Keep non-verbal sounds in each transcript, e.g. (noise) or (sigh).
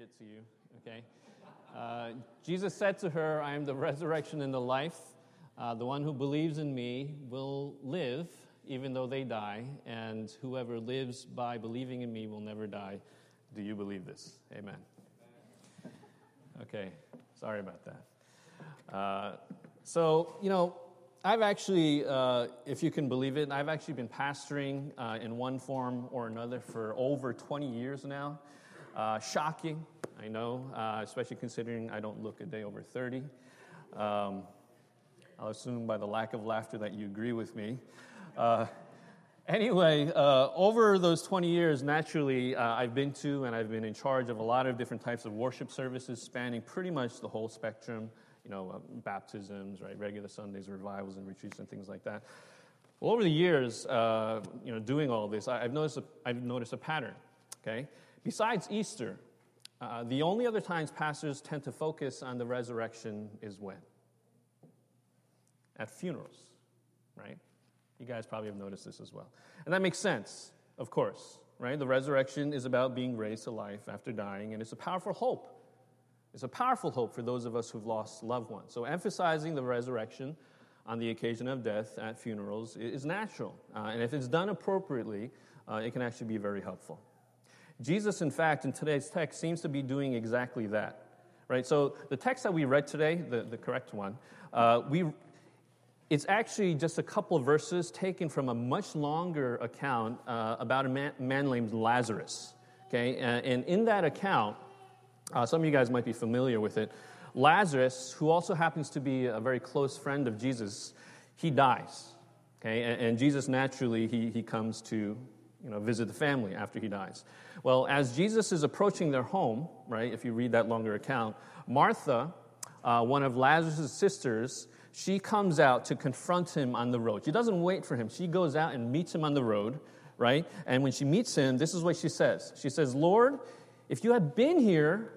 read it to you, okay? Uh, Jesus said to her, I am the resurrection and the life. Uh, the one who believes in me will live even though they die, and whoever lives by believing in me will never die. Do you believe this? Amen. Okay, sorry about that. Uh, so, you know, I've actually, uh, if you can believe it, I've actually been pastoring uh, in one form or another for over 20 years now. Uh, shocking, I know, uh, especially considering I don't look a day over 30. Um, I'll assume by the lack of laughter that you agree with me. Uh, anyway, uh, over those 20 years, naturally, uh, I've been to and I've been in charge of a lot of different types of worship services spanning pretty much the whole spectrum, you know, uh, baptisms, right, regular Sundays, revivals and retreats and things like that. Well, over the years, you know, doing all this, I, have noticed a, I've noticed a pattern, okay? Besides Easter, uh, the only other times pastors tend to focus on the resurrection is when? At funerals, right? You guys probably have noticed this as well. And that makes sense, of course, right? The resurrection is about being raised to life after dying, and it's a powerful hope. It's a powerful hope for those of us who've lost loved ones. So, emphasizing the resurrection on the occasion of death at funerals is natural. Uh, and if it's done appropriately, uh, it can actually be very helpful. Jesus, in fact, in today's text, seems to be doing exactly that. Right? So, the text that we read today, the, the correct one, uh, we it's actually just a couple of verses taken from a much longer account uh, about a man, man, named Lazarus. Okay, and in that account, uh, some of you guys might be familiar with it. Lazarus, who also happens to be a very close friend of Jesus, he dies. Okay, and, and Jesus naturally he, he comes to you know visit the family after he dies. Well, as Jesus is approaching their home, right? If you read that longer account, Martha, uh, one of Lazarus' sisters, she comes out to confront him on the road. She doesn't wait for him. She goes out and meets him on the road, right? And when she meets him, this is what she says She says, Lord, if you had been here,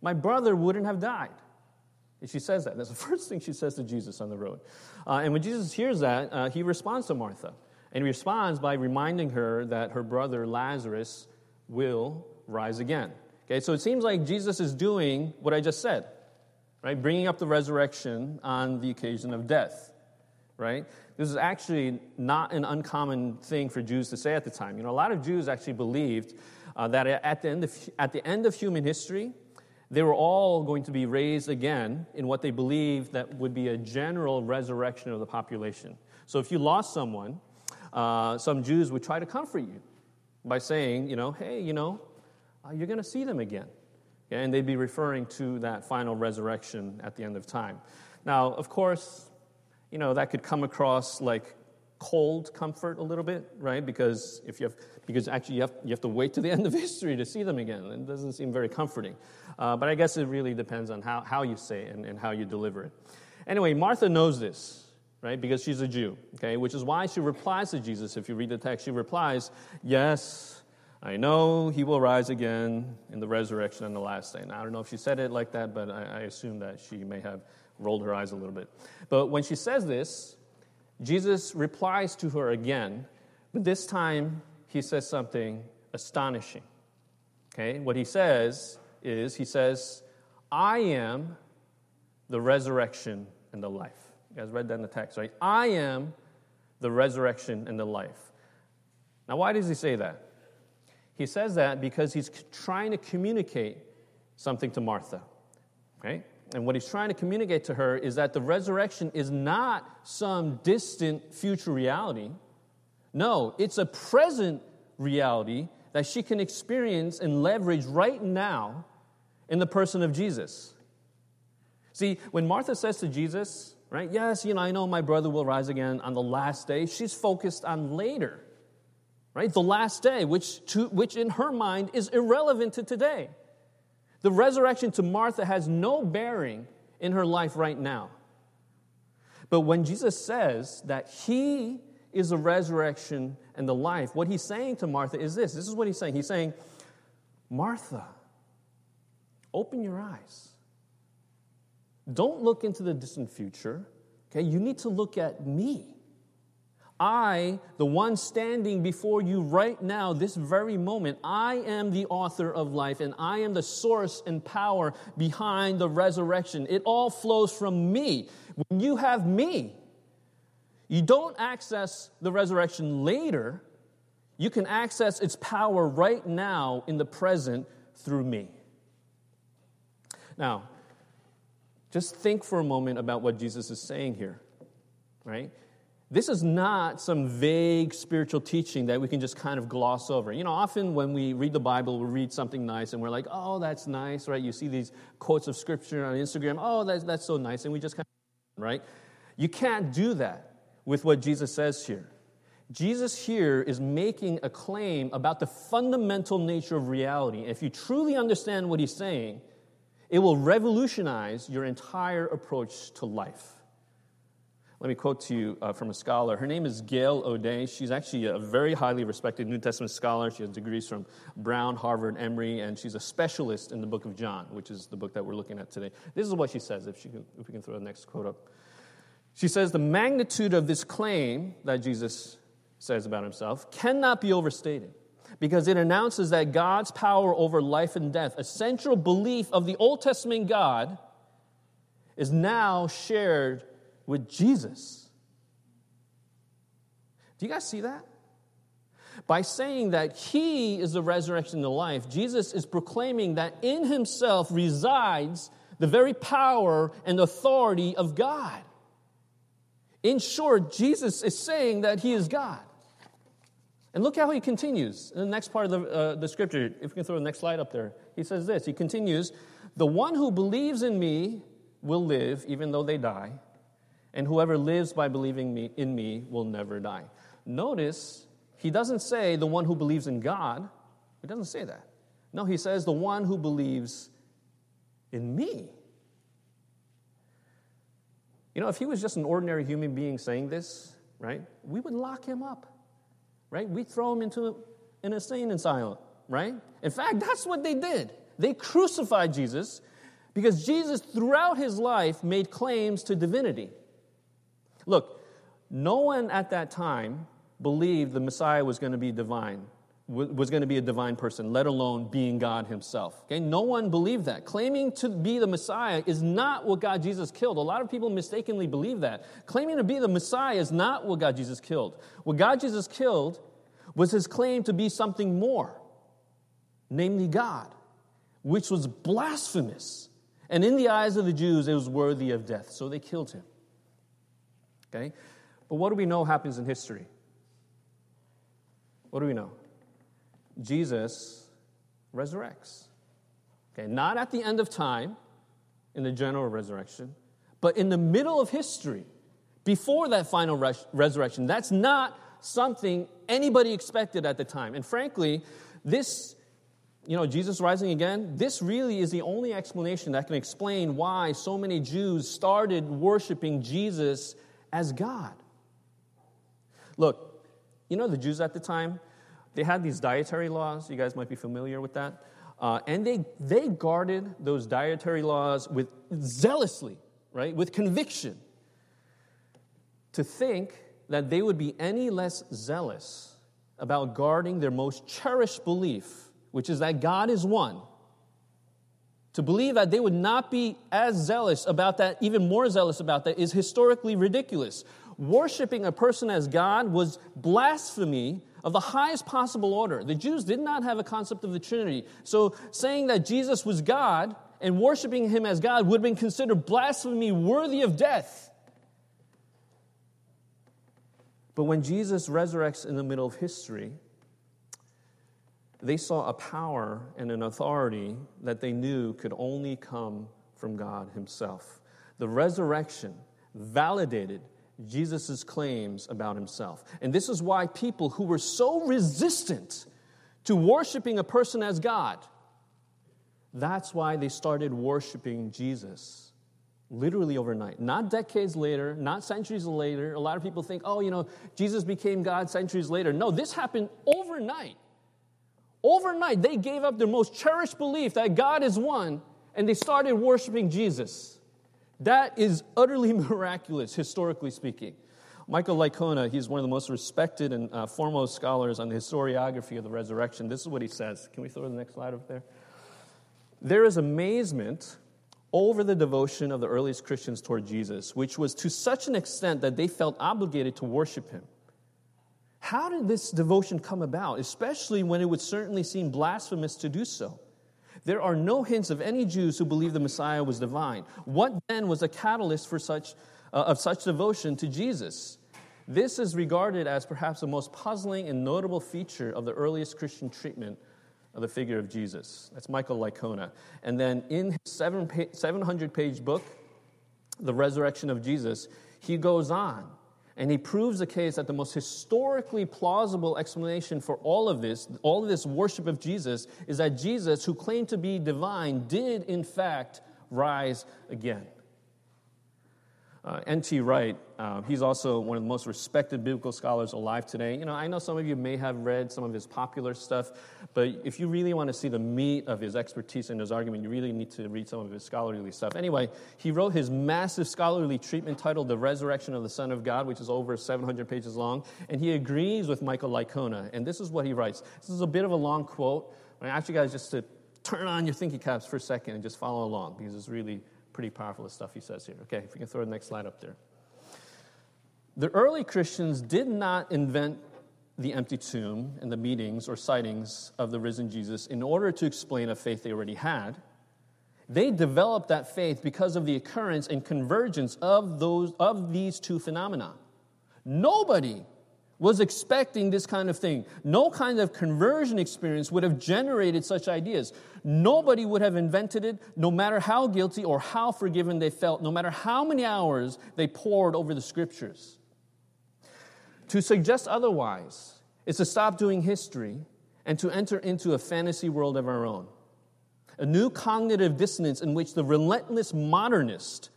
my brother wouldn't have died. And she says that. That's the (laughs) first thing she says to Jesus on the road. Uh, and when Jesus hears that, uh, he responds to Martha. And responds by reminding her that her brother Lazarus will rise again. Okay, so it seems like Jesus is doing what I just said right? Bringing up the resurrection on the occasion of death, right? This is actually not an uncommon thing for Jews to say at the time. You know, a lot of Jews actually believed uh, that at the, end of, at the end of human history, they were all going to be raised again in what they believed that would be a general resurrection of the population. So if you lost someone, uh, some Jews would try to comfort you by saying, you know, hey, you know, uh, you're going to see them again. And they'd be referring to that final resurrection at the end of time. Now, of course, you know, that could come across like cold comfort a little bit, right? Because if you have, because actually you have, you have to wait to the (laughs) end of history to see them again. It doesn't seem very comforting. Uh, but I guess it really depends on how, how you say it and, and how you deliver it. Anyway, Martha knows this, right? Because she's a Jew, okay? Which is why she replies to Jesus. If you read the text, she replies, Yes, I know he will rise again in the resurrection on the last day. Now, I don't know if she said it like that, but I, I assume that she may have rolled her eyes a little bit. But when she says this, Jesus replies to her again, but this time he says something astonishing. Okay, what he says is, he says, I am the resurrection and the life. You guys read that in the text, right? I am the resurrection and the life. Now, why does he say that? He says that because he's trying to communicate something to Martha. Okay? And what he's trying to communicate to her is that the resurrection is not some distant future reality. No, it's a present reality that she can experience and leverage right now in the person of Jesus. See, when Martha says to Jesus, right, yes, you know, I know my brother will rise again on the last day, she's focused on later right? The last day, which, to, which in her mind is irrelevant to today. The resurrection to Martha has no bearing in her life right now. But when Jesus says that he is the resurrection and the life, what he's saying to Martha is this this is what he's saying. He's saying, Martha, open your eyes. Don't look into the distant future. Okay, you need to look at me. I, the one standing before you right now, this very moment, I am the author of life and I am the source and power behind the resurrection. It all flows from me. When you have me, you don't access the resurrection later, you can access its power right now in the present through me. Now, just think for a moment about what Jesus is saying here, right? This is not some vague spiritual teaching that we can just kind of gloss over. You know, often when we read the Bible, we read something nice and we're like, oh, that's nice, right? You see these quotes of scripture on Instagram, oh, that's, that's so nice, and we just kind of, right? You can't do that with what Jesus says here. Jesus here is making a claim about the fundamental nature of reality. If you truly understand what he's saying, it will revolutionize your entire approach to life. Let me quote to you uh, from a scholar. Her name is Gail O'Day. She's actually a very highly respected New Testament scholar. She has degrees from Brown, Harvard, Emory, and she's a specialist in the book of John, which is the book that we're looking at today. This is what she says, if, she can, if we can throw the next quote up. She says, The magnitude of this claim that Jesus says about himself cannot be overstated because it announces that God's power over life and death, a central belief of the Old Testament God, is now shared with Jesus. Do you guys see that? By saying that He is the resurrection and the life, Jesus is proclaiming that in Himself resides the very power and authority of God. In short, Jesus is saying that He is God. And look how he continues in the next part of the, uh, the scripture. If we can throw the next slide up there, he says this. He continues, The one who believes in me will live even though they die and whoever lives by believing me, in me will never die. Notice, he doesn't say the one who believes in God. He doesn't say that. No, he says the one who believes in me. You know, if he was just an ordinary human being saying this, right, we would lock him up, right? We'd throw him into an insane asylum, right? In fact, that's what they did. They crucified Jesus because Jesus, throughout his life, made claims to divinity. Look, no one at that time believed the Messiah was going to be divine, was going to be a divine person, let alone being God himself. Okay? No one believed that. Claiming to be the Messiah is not what God Jesus killed. A lot of people mistakenly believe that. Claiming to be the Messiah is not what God Jesus killed. What God Jesus killed was his claim to be something more, namely God, which was blasphemous. And in the eyes of the Jews, it was worthy of death. So they killed him. Okay? But what do we know happens in history? What do we know? Jesus resurrects. Okay, not at the end of time in the general resurrection, but in the middle of history, before that final res- resurrection. That's not something anybody expected at the time. And frankly, this, you know, Jesus rising again, this really is the only explanation that can explain why so many Jews started worshiping Jesus as God. Look, you know the Jews at the time, they had these dietary laws. You guys might be familiar with that. Uh, and they, they guarded those dietary laws with zealously, right, with conviction. To think that they would be any less zealous about guarding their most cherished belief, which is that God is one, to believe that they would not be as zealous about that, even more zealous about that, is historically ridiculous. Worshipping a person as God was blasphemy of the highest possible order. The Jews did not have a concept of the Trinity. So saying that Jesus was God and worshiping him as God would have been considered blasphemy worthy of death. But when Jesus resurrects in the middle of history, they saw a power and an authority that they knew could only come from God Himself. The resurrection validated Jesus' claims about Himself. And this is why people who were so resistant to worshiping a person as God, that's why they started worshiping Jesus literally overnight. Not decades later, not centuries later. A lot of people think, oh, you know, Jesus became God centuries later. No, this happened overnight. Overnight, they gave up their most cherished belief that God is one and they started worshiping Jesus. That is utterly (laughs) miraculous, historically speaking. Michael Licona, he's one of the most respected and uh, foremost scholars on the historiography of the resurrection. This is what he says. Can we throw the next slide up there? There is amazement over the devotion of the earliest Christians toward Jesus, which was to such an extent that they felt obligated to worship him. How did this devotion come about, especially when it would certainly seem blasphemous to do so? There are no hints of any Jews who believed the Messiah was divine. What then was a catalyst for such, uh, of such devotion to Jesus? This is regarded as perhaps the most puzzling and notable feature of the earliest Christian treatment of the figure of Jesus. That's Michael Licona. And then in his 700 page book, The Resurrection of Jesus, he goes on and he proves the case that the most historically plausible explanation for all of this, all of this worship of Jesus, is that Jesus, who claimed to be divine, did in fact rise again. Uh, N.T. Wright, uh, he's also one of the most respected biblical scholars alive today. You know, I know some of you may have read some of his popular stuff, but if you really want to see the meat of his expertise and his argument, you really need to read some of his scholarly stuff. Anyway, he wrote his massive scholarly treatment titled The Resurrection of the Son of God, which is over 700 pages long, and he agrees with Michael Licona. And this is what he writes. This is a bit of a long quote. I ask you guys just to turn on your thinking caps for a second and just follow along because it's really pretty powerful stuff he says here. Okay, if we can throw the next slide up there. The early Christians did not invent the empty tomb and the meetings or sightings of the risen Jesus in order to explain a faith they already had. They developed that faith because of the occurrence and convergence of, those, of these two phenomena. Nobody was expecting this kind of thing. No kind of conversion experience would have generated such ideas. Nobody would have invented it, no matter how guilty or how forgiven they felt, no matter how many hours they poured over the scriptures. To suggest otherwise is to stop doing history and to enter into a fantasy world of our own. A new cognitive dissonance in which the relentless modernist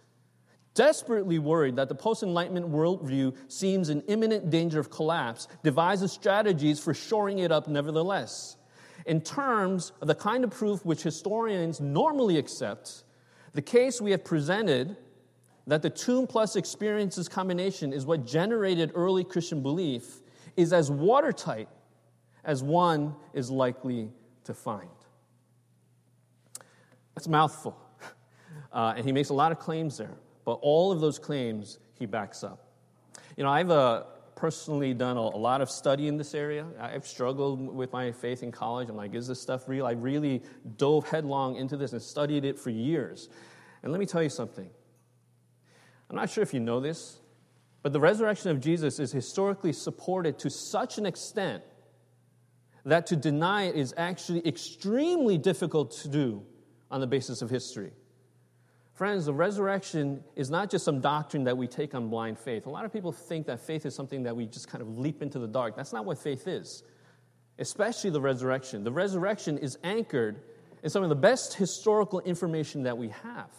desperately worried that the post Enlightenment worldview seems in imminent danger of collapse, devises strategies for shoring it up nevertheless. In terms of the kind of proof which historians normally accept, the case we have presented that the tomb plus experiences combination is what generated early Christian belief is as watertight as one is likely to find. That's a mouthful. (laughs) Uh, and he makes a lot of claims there. But all of those claims he backs up. You know, I've uh, personally done a, a, lot of study in this area. I've struggled with my faith in college. I'm like, is this stuff real? I really dove headlong into this and studied it for years. And let me tell you something. I'm not sure if you know this, but the resurrection of Jesus is historically supported to such an extent that to deny it is actually extremely difficult to do on the basis of history. Friends, the resurrection is not just some doctrine that we take on blind faith. A lot of people think that faith is something that we just kind of leap into the dark. That's not what faith is, especially the resurrection. The resurrection is anchored in some of the best historical information that we have.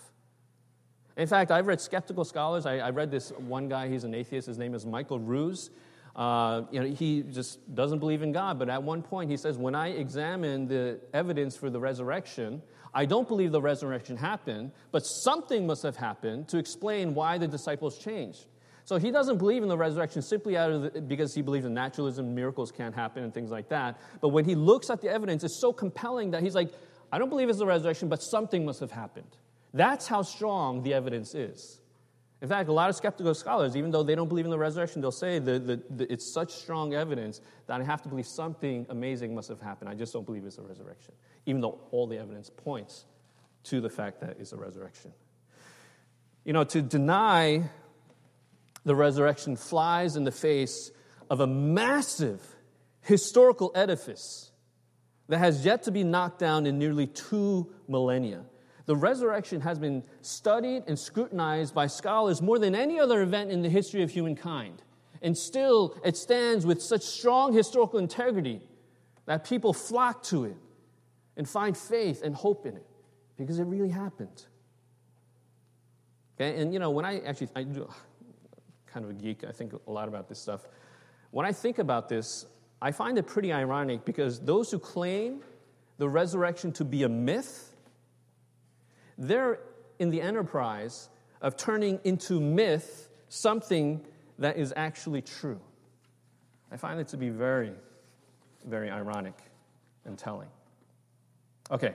In fact, I've read skeptical scholars. I, I read this one guy, he's an atheist, his name is Michael Ruse. Uh, you know, he just doesn't believe in God, but at one point he says, When I examine the evidence for the resurrection, I don't believe the resurrection happened, but something must have happened to explain why the disciples changed. So he doesn't believe in the resurrection simply out of the, because he believes in naturalism, miracles can't happen, and things like that. But when he looks at the evidence, it's so compelling that he's like, I don't believe it's the resurrection, but something must have happened. That's how strong the evidence is. In fact, a lot of skeptical scholars, even though they don't believe in the resurrection, they'll say that, it's such strong evidence that I have to believe something amazing must have happened. I just don't believe it's a resurrection, even though all the evidence points to the fact that it's a resurrection. You know, to deny the resurrection flies in the face of a massive historical edifice that has yet to be knocked down in nearly two millennia. The resurrection has been studied and scrutinized by scholars more than any other event in the history of humankind. And still, it stands with such strong historical integrity that people flock to it and find faith and hope in it because it really happened. Okay, and you know, when I actually, I do (sighs) kind of a geek, I think a lot about this stuff. When I think about this, I find it pretty ironic because those who claim the resurrection to be a myth they're in the enterprise of turning into myth something that is actually true. I find it to be very, very ironic and telling. Okay,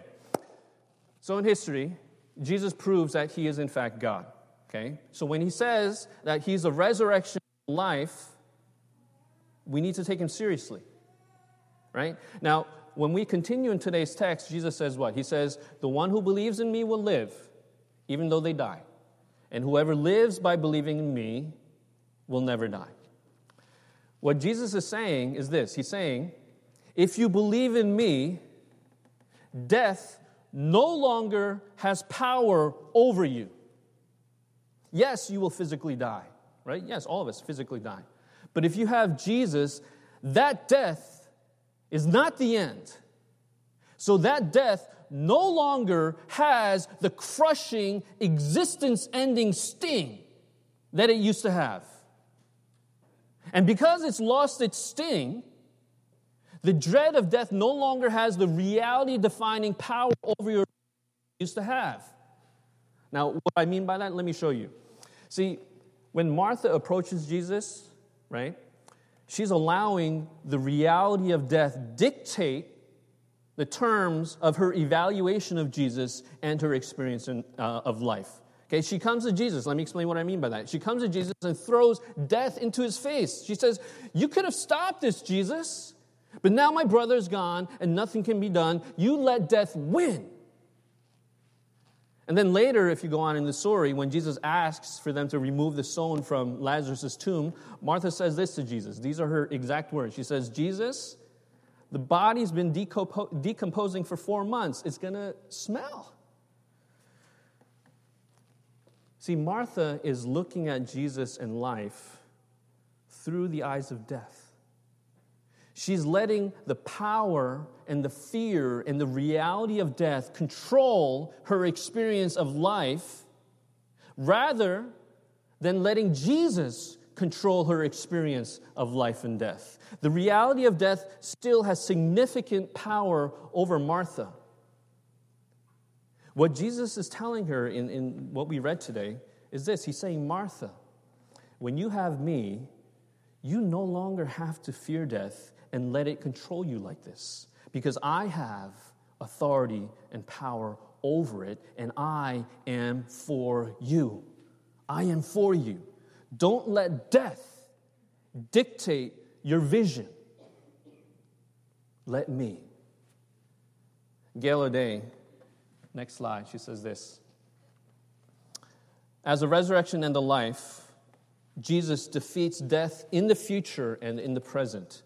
so in history, Jesus proves that he is in fact God. Okay, so when he says that he's the resurrection life, we need to take him seriously. Right? Now, when we continue in today's text, Jesus says what? He says, The one who believes in me will live, even though they die. And whoever lives by believing in me will never die. What Jesus is saying is this He's saying, If you believe in me, death no longer has power over you. Yes, you will physically die, right? Yes, all of us physically die. But if you have Jesus, that death is not the end. So that death no longer has the crushing, existence ending sting that it used to have. And because it's lost its sting, the dread of death no longer has the reality defining power over your used to have. Now, what I mean by that, let me show you. See, when Martha approaches Jesus, right, she's allowing the reality of death dictate the terms of her evaluation of Jesus and her experience in, uh, of life. Okay, she comes to Jesus. Let me explain what I mean by that. She comes to Jesus and throws death into his face. She says, You could have stopped this, Jesus, but now my brother's gone and nothing can be done. You let death win. And then later, if you go on in the story, when Jesus asks for them to remove the stone from Lazarus' tomb, Martha says this to Jesus. These are her exact words. She says, Jesus, the body's been decomposing for four months. It's going to smell. See, Martha is looking at Jesus and life through the eyes of death. She's letting the power and the fear and the reality of death control her experience of life rather than letting Jesus control her experience of life and death. The reality of death still has significant power over Martha. What Jesus is telling her in, in what we read today is this He's saying, Martha, when you have me, you no longer have to fear death and let it control you like this because I have authority and power over it, and I am for you. I am for you. Don't let death dictate your vision. Let me. Gail O'Day, next slide, she says this As the resurrection and the life, Jesus defeats death in the future and in the present.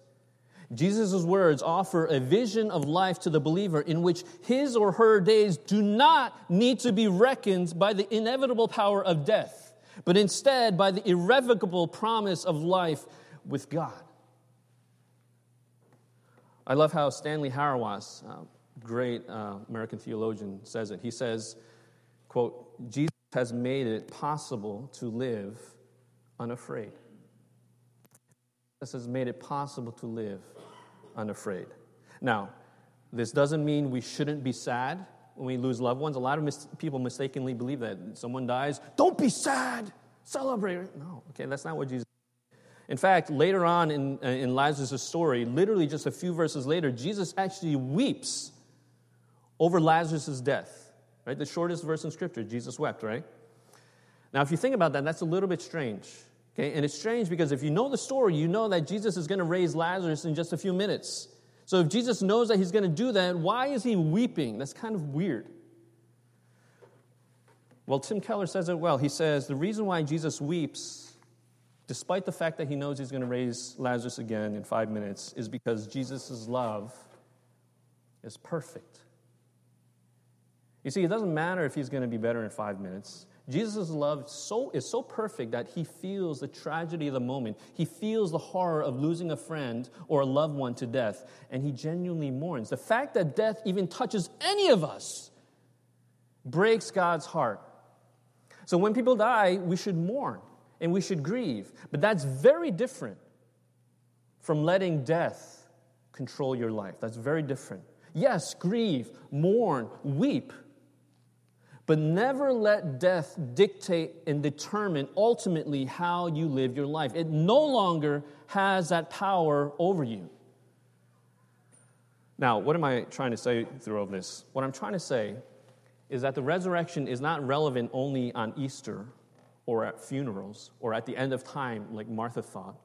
Jesus' words offer a vision of life to the believer in which his or her days do not need to be reckoned by the inevitable power of death, but instead by the irrevocable promise of life with God. I love how Stanley Hauerwas, great uh, American theologian, says it. He says, quote, Jesus has made it possible to live unafraid. This has made it possible to live unafraid. Now, this doesn't mean we shouldn't be sad when we lose loved ones. A lot of mis- people mistakenly believe that someone dies, don't be sad, celebrate. No, okay, that's not what Jesus. In fact, later on in, uh, in Lazarus' story, literally just a few verses later, Jesus actually weeps over Lazarus' death. Right? The shortest verse in Scripture, Jesus wept, right? Now, if you think about that, that's a little bit strange. Okay? And it's strange because if you know the story, you know that Jesus is going to raise Lazarus in just a few minutes. So if Jesus knows that he's going to do that, why is he weeping? That's kind of weird. Well, Tim Keller says it well. He says the reason why Jesus weeps, despite the fact that he knows he's going to raise Lazarus again in five minutes, is because Jesus' love is perfect. You see, it doesn't matter if he's going to be better in five minutes. Jesus' love so, is so perfect that he feels the tragedy of the moment. He feels the horror of losing a friend or a loved one to death, and he genuinely mourns. The fact that death even touches any of us breaks God's heart. So when people die, we should mourn and we should grieve. But that's very different from letting death control your life. That's very different. Yes, grieve, mourn, weep. But never let death dictate and determine ultimately how you live your life. It no longer has that power over you. Now, what am I trying to say through all this? What I'm trying to say is that the resurrection is not relevant only on Easter or at funerals or at the end of time, like Martha thought.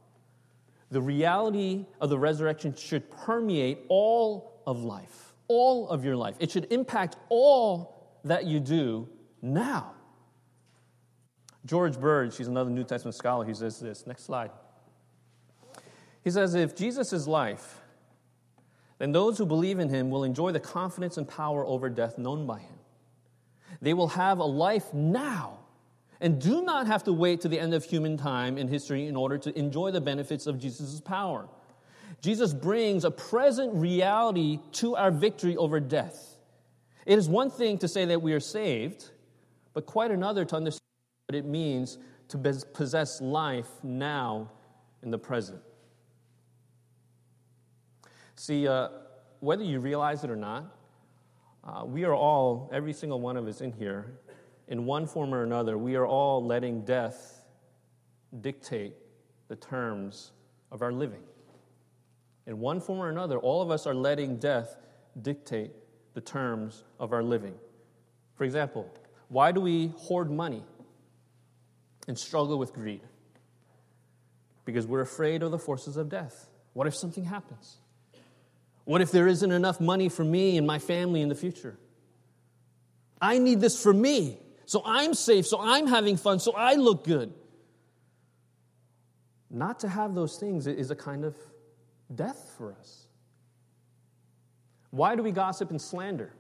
The reality of the resurrection should permeate all of life, all of your life. It should impact all that you do now. George Bird, she's another New Testament scholar, he says this. Next slide. He says, if Jesus is life, then those who believe in him will enjoy the confidence and power over death known by him. They will have a life now and do not have to wait to the end of human time in history in order to enjoy the benefits of Jesus' power. Jesus brings a present reality to our victory over death. It is one thing to say that we are saved, but quite another to understand what it means to possess life now in the present. See, uh, whether you realize it or not, uh, we are all, every single one of us in here, in one form or another, we are all letting death dictate the terms of our living. In one form or another, all of us are letting death dictate the terms of our living. For example, why do we hoard money and struggle with greed? Because we're afraid of the forces of death. What if something happens? What if there isn't enough money for me and my family in the future? I need this for me. So I'm safe. So I'm having fun. So I look good. Not to have those things is a kind of death for us. Why do we gossip and slander?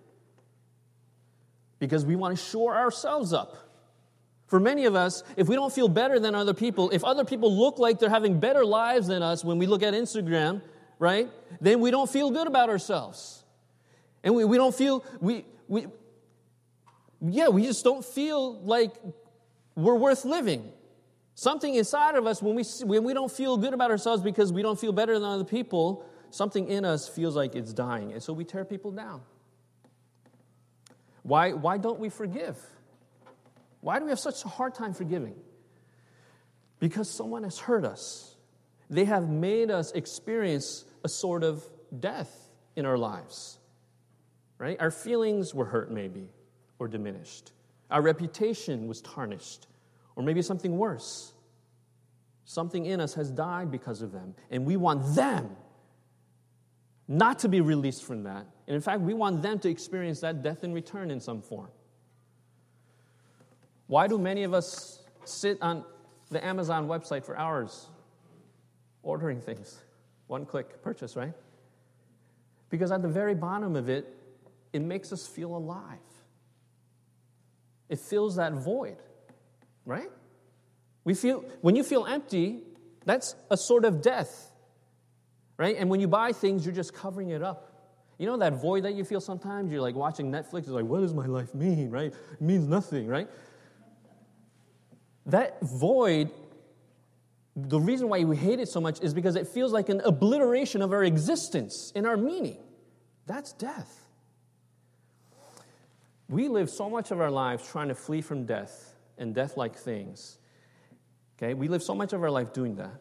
Because we want to shore ourselves up. For many of us, if we don't feel better than other people, if other people look like they're having better lives than us when we look at Instagram, right, then we don't feel good about ourselves. And we, we don't feel, we, we, yeah, we just don't feel like we're worth living. Something inside of us, when we, when we don't feel good about ourselves because we don't feel better than other people, something in us feels like it's dying. And so we tear people down. Why, why don't we forgive? Why do we have such a hard time forgiving? Because someone has hurt us. They have made us experience a sort of death in our lives, right? Our feelings were hurt, maybe, or diminished. Our reputation was tarnished, or maybe something worse. Something in us has died because of them, and we want them not to be released from that. And in fact, we want them to experience that death in return in some form. Why do many of us sit on the Amazon website for hours ordering things? One click purchase, right? Because at the very bottom of it, it makes us feel alive. It fills that void, right? We feel, when you feel empty, that's a sort of death, right? And when you buy things, you're just covering it up. You know that void that you feel sometimes? You're like watching Netflix, it's like, what does my life mean, right? It means nothing, right? That void the reason why we hate it so much is because it feels like an obliteration of our existence and our meaning. That's death. We live so much of our lives trying to flee from death and death like things. Okay? We live so much of our life doing that.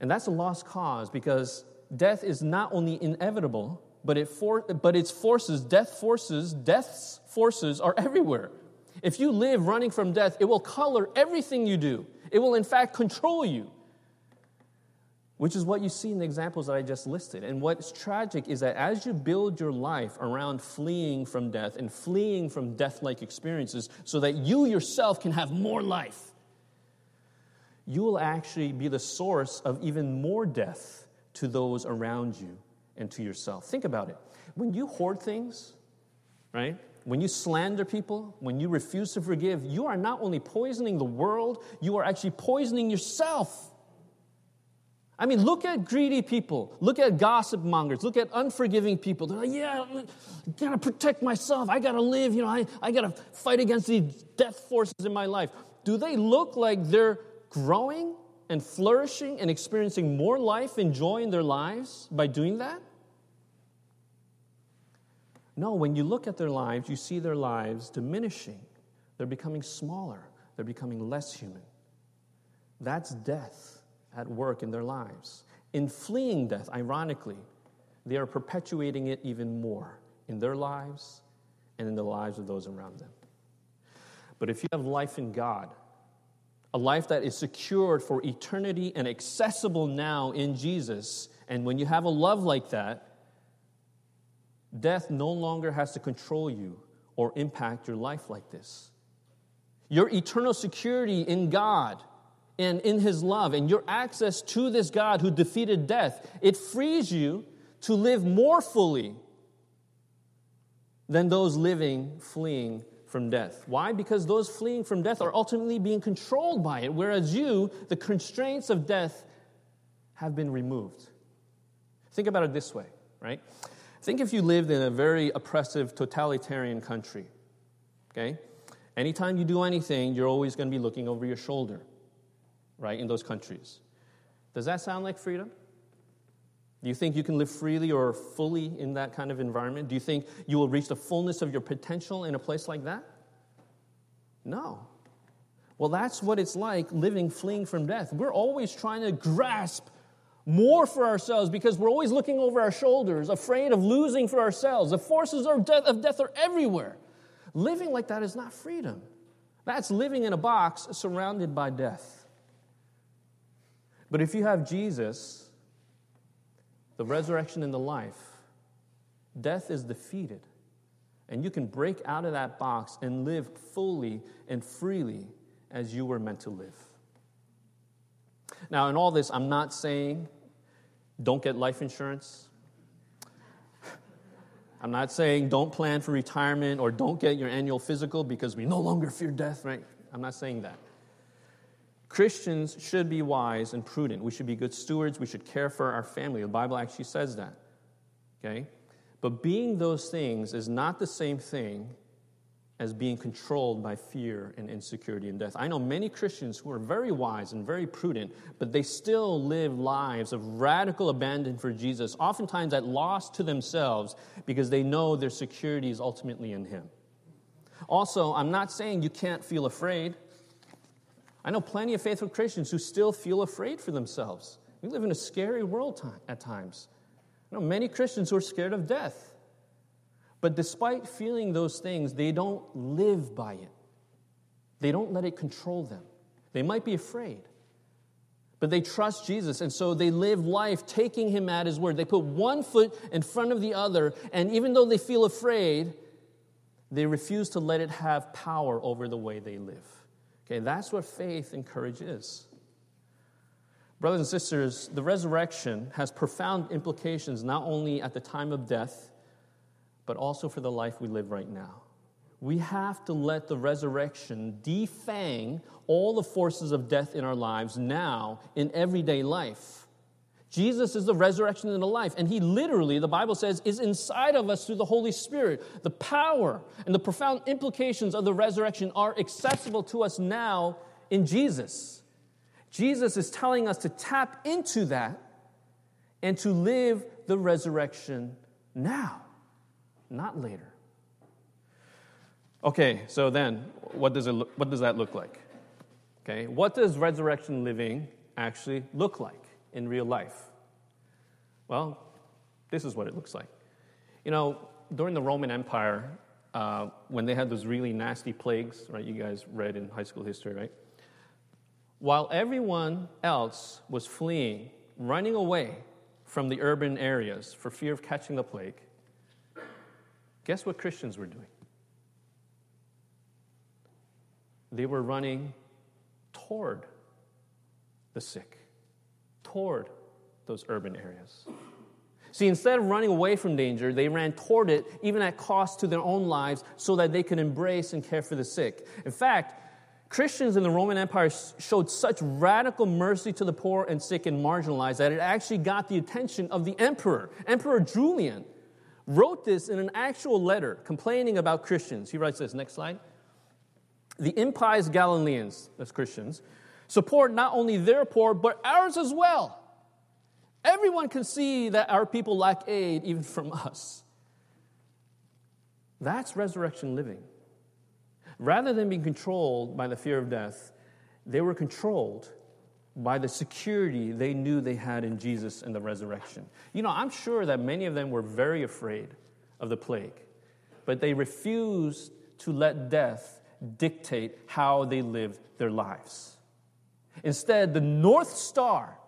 And that's a lost cause because death is not only inevitable, but, it for, but its forces, death forces, death's forces are everywhere. If you live running from death, it will color everything you do. It will, in fact, control you, which is what you see in the examples that I just listed. And what's tragic is that as you build your life around fleeing from death and fleeing from death like experiences so that you yourself can have more life, you will actually be the source of even more death to those around you and to yourself. Think about it. When you hoard things, right? when you slander people, when you refuse to forgive, you are not only poisoning the world, you are actually poisoning yourself. I mean, look at greedy people. Look at gossip mongers. Look at unforgiving people. They're like, yeah, I gotta protect myself. I gotta live. You know, I, I gotta fight against these death forces in my life. Do they look like they're growing and flourishing and experiencing more life and joy in their lives by doing that? No, when you look at their lives, you see their lives diminishing They're becoming smaller, they're becoming less human. That's death at work in their lives. In fleeing death, ironically, they are perpetuating it even more in their lives and in the lives of those around them. But if you have life in God, a life that is secured for eternity and accessible now in Jesus, and when you have a love like that, death no longer has to control you or impact your life like this. Your eternal security in God and in His love and your access to this God who defeated death, it frees you to live more fully than those living fleeing from death. Why? Because those fleeing from death are ultimately being controlled by it, whereas you, the constraints of death, have been removed. Think about it this way, right? Think if you lived in a very oppressive, totalitarian country, okay? Anytime you do anything, you're always going to be looking over your shoulder, right, in those countries. Does that sound like freedom? Do you think you can live freely or fully in that kind of environment? Do you think you will reach the fullness of your potential in a place like that? No. Well, that's what it's like living fleeing from death. We're always trying to grasp more for ourselves because we're always looking over our shoulders, afraid of losing for ourselves. The forces of death, of death are everywhere. Living like that is not freedom. That's living in a box surrounded by death. But if you have Jesus, the resurrection and the life, death is defeated. And you can break out of that box and live fully and freely as you were meant to live. Now, in all this, I'm not saying don't get life insurance. I'm not saying don't plan for retirement or don't get your annual physical because we no longer fear death, right? I'm not saying that. Christians should be wise and prudent. We should be good stewards. We should care for our family. The Bible actually says that. Okay? But being those things is not the same thing as being controlled by fear and insecurity and death. I know many Christians who are very wise and very prudent, but they still live lives of radical abandon for Jesus, oftentimes at loss to themselves because they know their security is ultimately in Him. Also, I'm not saying you can't feel afraid. I know plenty of faithful Christians who still feel afraid for themselves. We live in a scary world at times. I know many Christians who are scared of death. But despite feeling those things, they don't live by it. They don't let it control them. They might be afraid, but they trust Jesus. And so they live life taking him at his word. They put one foot in front of the other. And even though they feel afraid, they refuse to let it have power over the way they live. Okay, that's what faith and courage is. Brothers and sisters, the resurrection has profound implications not only at the time of death, but also for the life we live right now. We have to let the resurrection defang all the forces of death in our lives now in everyday life. Jesus is the resurrection and the life. And he literally, the Bible says, is inside of us through the Holy Spirit. The power and the profound implications of the resurrection are accessible to us now in Jesus. Jesus is telling us to tap into that and to live the resurrection now, not later. Okay, so then what does, it what does that look like? Okay, what does resurrection living actually look like? In real life? Well, this is what it looks like. You know, during the Roman Empire, uh, when they had those really nasty plagues, right? You guys read in high school history, right? While everyone else was fleeing, running away from the urban areas for fear of catching the plague, guess what Christians were doing? They were running toward the sick toward those urban areas. See, instead of running away from danger, they ran toward it, even at cost to their own lives, so that they could embrace and care for the sick. In fact, Christians in the Roman Empire showed such radical mercy to the poor and sick and marginalized that it actually got the attention of the emperor. Emperor Julian wrote this in an actual letter complaining about Christians. He writes this, next slide. The impious Galileans, that's Christians, support not only their poor, but ours as well. Everyone can see that our people lack aid, even from us. That's resurrection living. rather than being controlled by the fear of death, they were controlled by the security they knew they had in Jesus and the resurrection. You know, I'm sure that many of them were very afraid of the plague, but they refused to let death dictate how they lived their lives. Instead, the North Star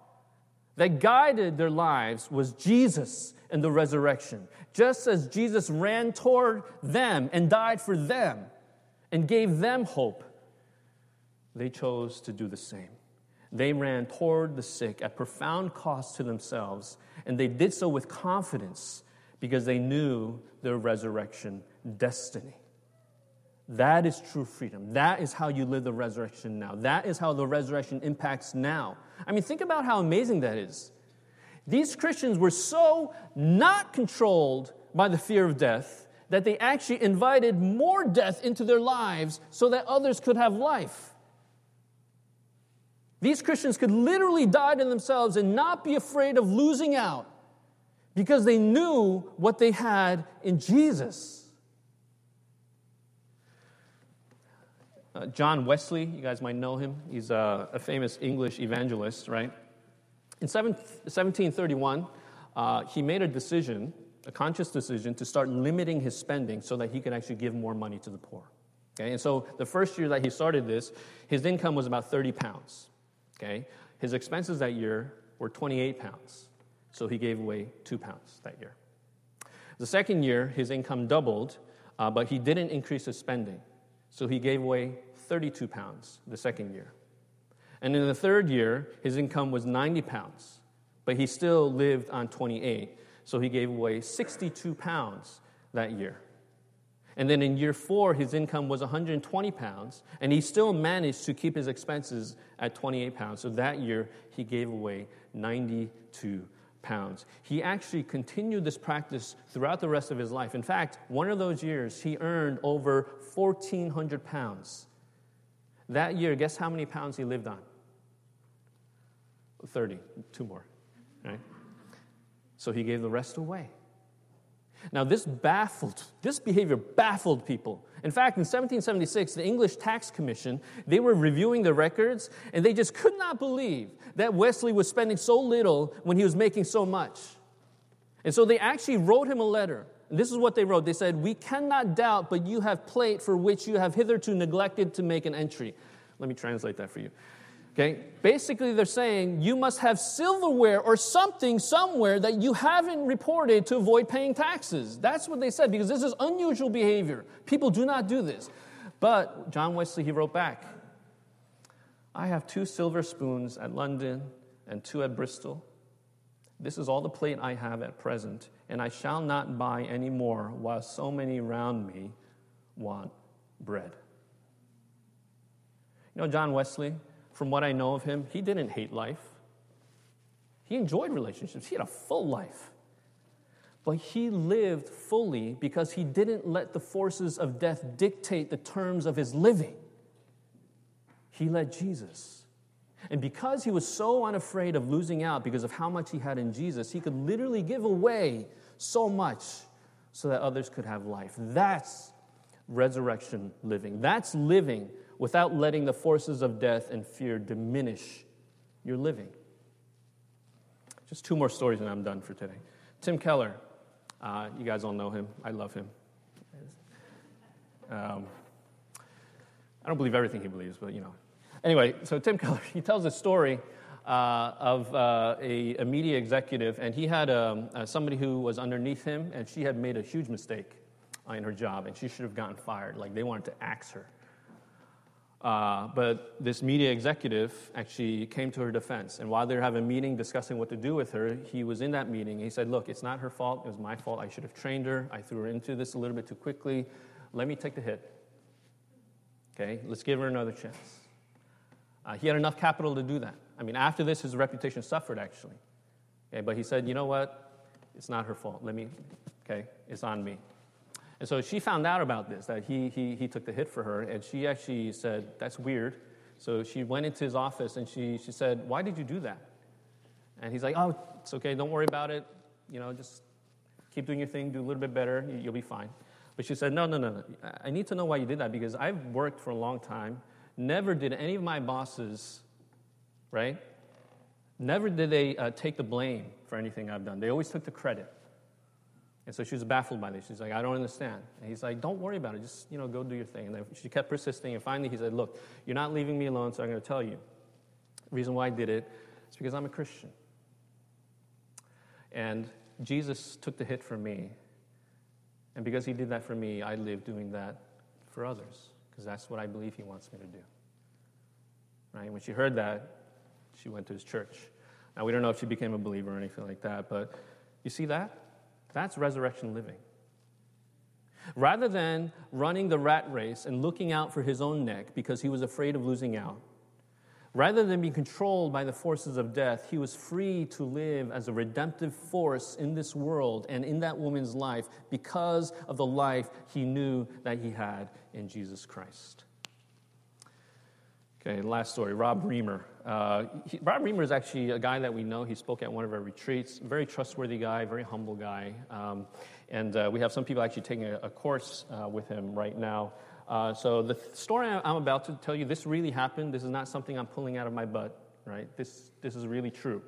that guided their lives was Jesus and the resurrection. Just as Jesus ran toward them and died for them and gave them hope, they chose to do the same. They ran toward the sick at profound cost to themselves, and they did so with confidence because they knew their resurrection destiny. That is true freedom. That is how you live the resurrection now. That is how the resurrection impacts now. I mean, think about how amazing that is. These Christians were so not controlled by the fear of death that they actually invited more death into their lives so that others could have life. These Christians could literally die to themselves and not be afraid of losing out because they knew what they had in Jesus. Uh, John Wesley, you guys might know him. He's a, a famous English evangelist, right? In 1731, uh, he made a decision, a conscious decision, to start limiting his spending so that he could actually give more money to the poor. Okay, and so the first year that he started this, his income was about 30 pounds. Okay, his expenses that year were 28 pounds, so he gave away two pounds that year. The second year, his income doubled, uh, but he didn't increase his spending. So he gave away 32 pounds the second year. And in the third year, his income was 90 pounds, but he still lived on 28. So he gave away 62 pounds that year. And then in year four, his income was 120 pounds, and he still managed to keep his expenses at 28 pounds. So that year, he gave away 92 pounds. He actually continued this practice throughout the rest of his life. In fact, one of those years, he earned over 1,400 pounds. That year, guess how many pounds he lived on? 30, two more, right? So he gave the rest away. Now, this baffled, this behavior baffled people. In fact, in 1776, the English Tax Commission, they were reviewing the records and they just could not believe that Wesley was spending so little when he was making so much. And so they actually wrote him a letter. And this is what they wrote. They said, We cannot doubt, but you have plate for which you have hitherto neglected to make an entry. Let me translate that for you. Okay? Basically, they're saying you must have silverware or something somewhere that you haven't reported to avoid paying taxes. That's what they said because this is unusual behavior. People do not do this. But John Wesley, he wrote back I have two silver spoons at London and two at Bristol. This is all the plate I have at present, and I shall not buy any more while so many round me want bread. You know, John Wesley, from what I know of him, he didn't hate life. He enjoyed relationships, he had a full life. But he lived fully because he didn't let the forces of death dictate the terms of his living. He let Jesus. And because he was so unafraid of losing out because of how much he had in Jesus, he could literally give away so much so that others could have life. That's resurrection living. That's living without letting the forces of death and fear diminish your living. Just two more stories and I'm done for today. Tim Keller, uh, you guys all know him. I love him. Um, I don't believe everything he believes, but you know. Anyway, so Tim (laughs) Keller, he tells a story uh, of uh, a, a, media executive, and he had um, uh, somebody who was underneath him, and she had made a huge mistake in her job, and she should have gotten fired. Like they wanted to axe her. Uh, but this media executive actually came to her defense. And while they were having a meeting discussing what to do with her, he was in that meeting. He said, Look, it's not her fault. It was my fault. I should have trained her. I threw her into this a little bit too quickly. Let me take the hit. Okay, let's give her another chance. Uh, he had enough capital to do that. I mean, after this, his reputation suffered actually. Okay, but he said, You know what? It's not her fault. Let me, okay, it's on me. And so she found out about this, that he, he, he took the hit for her, and she actually said, That's weird. So she went into his office and she, she said, Why did you do that? And he's like, Oh, it's okay, don't worry about it. You know, just keep doing your thing, do a little bit better, you'll be fine. But she said, No, no, no, no. I need to know why you did that because I've worked for a long time. Never did any of my bosses, right? Never did they uh, take the blame for anything I've done. They always took the credit. And so she was baffled by this. She's like, I don't understand. And he's like, Don't worry about it. Just, you know, go do your thing. And she kept persisting. And finally, he said, Look, you're not leaving me alone, so I'm going to tell you. The reason why I did it is because I'm a Christian. And Jesus took the hit for me. And because he did that for me, I live doing that for others, because that's what I believe he wants me to do. Right? When she heard that, she went to his church. Now, we don't know if she became a believer or anything like that, but you see that? That's resurrection living. Rather than running the rat race and looking out for his own neck because he was afraid of losing out, Rather than being controlled by the forces of death, he was free to live as a redemptive force in this world and in that woman's life because of the life he knew that he had in Jesus Christ. Okay, last story Rob Reimer. Uh, he, Rob Reimer is actually a guy that we know. He spoke at one of our retreats. Very trustworthy guy, very humble guy. Um, and uh, we have some people actually taking a, a course uh, with him right now. Uh, so the story I'm about to tell you, this really happened. This is not something I'm pulling out of my butt, right? This, this is really true,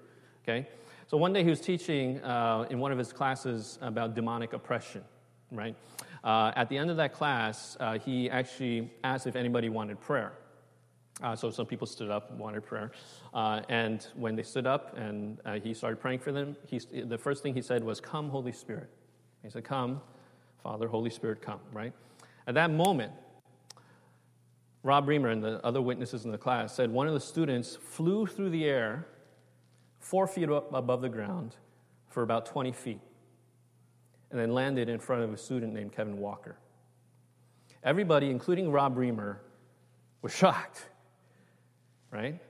okay? So one day he was teaching uh, in one of his classes about demonic oppression, right? Uh, at the end of that class, he actually asked if anybody wanted prayer. Uh, so some people stood up and wanted prayer. Uh, and when they stood up and he started praying for them, he, the first thing he said was, Come, Holy Spirit. He said, Come, Father, Holy Spirit, come, right? At that moment, Rob Reimer and the other witnesses in the class said one of the students flew through the air four feet above the ground for about 20 feet and then landed in front of a student named Kevin Walker. Everybody, including Rob Reimer, was shocked, right?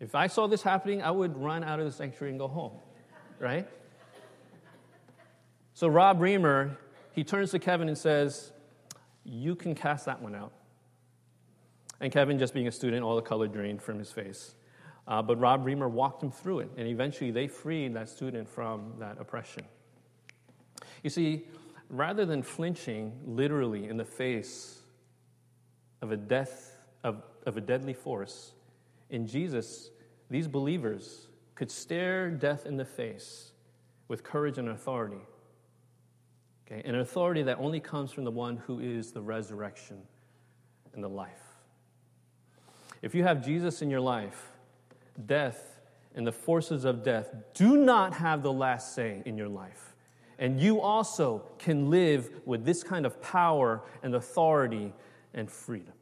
If I saw this happening, I would run out of the sanctuary and go home, right? So Rob Reimer, he turns to Kevin and says, You can cast that one out. And Kevin, just being a student, all the color drained from his face. Uh, but Rob Reimer walked him through it, and eventually they freed that student from that oppression. You see, rather than flinching literally in the face of a death of, of a deadly force, in Jesus, these believers could stare death in the face with courage and authority. Okay? An authority that only comes from the one who is the resurrection and the life. If you have Jesus in your life, death and the forces of death do not have the last say in your life. And you also can live with this kind of power and authority and freedom.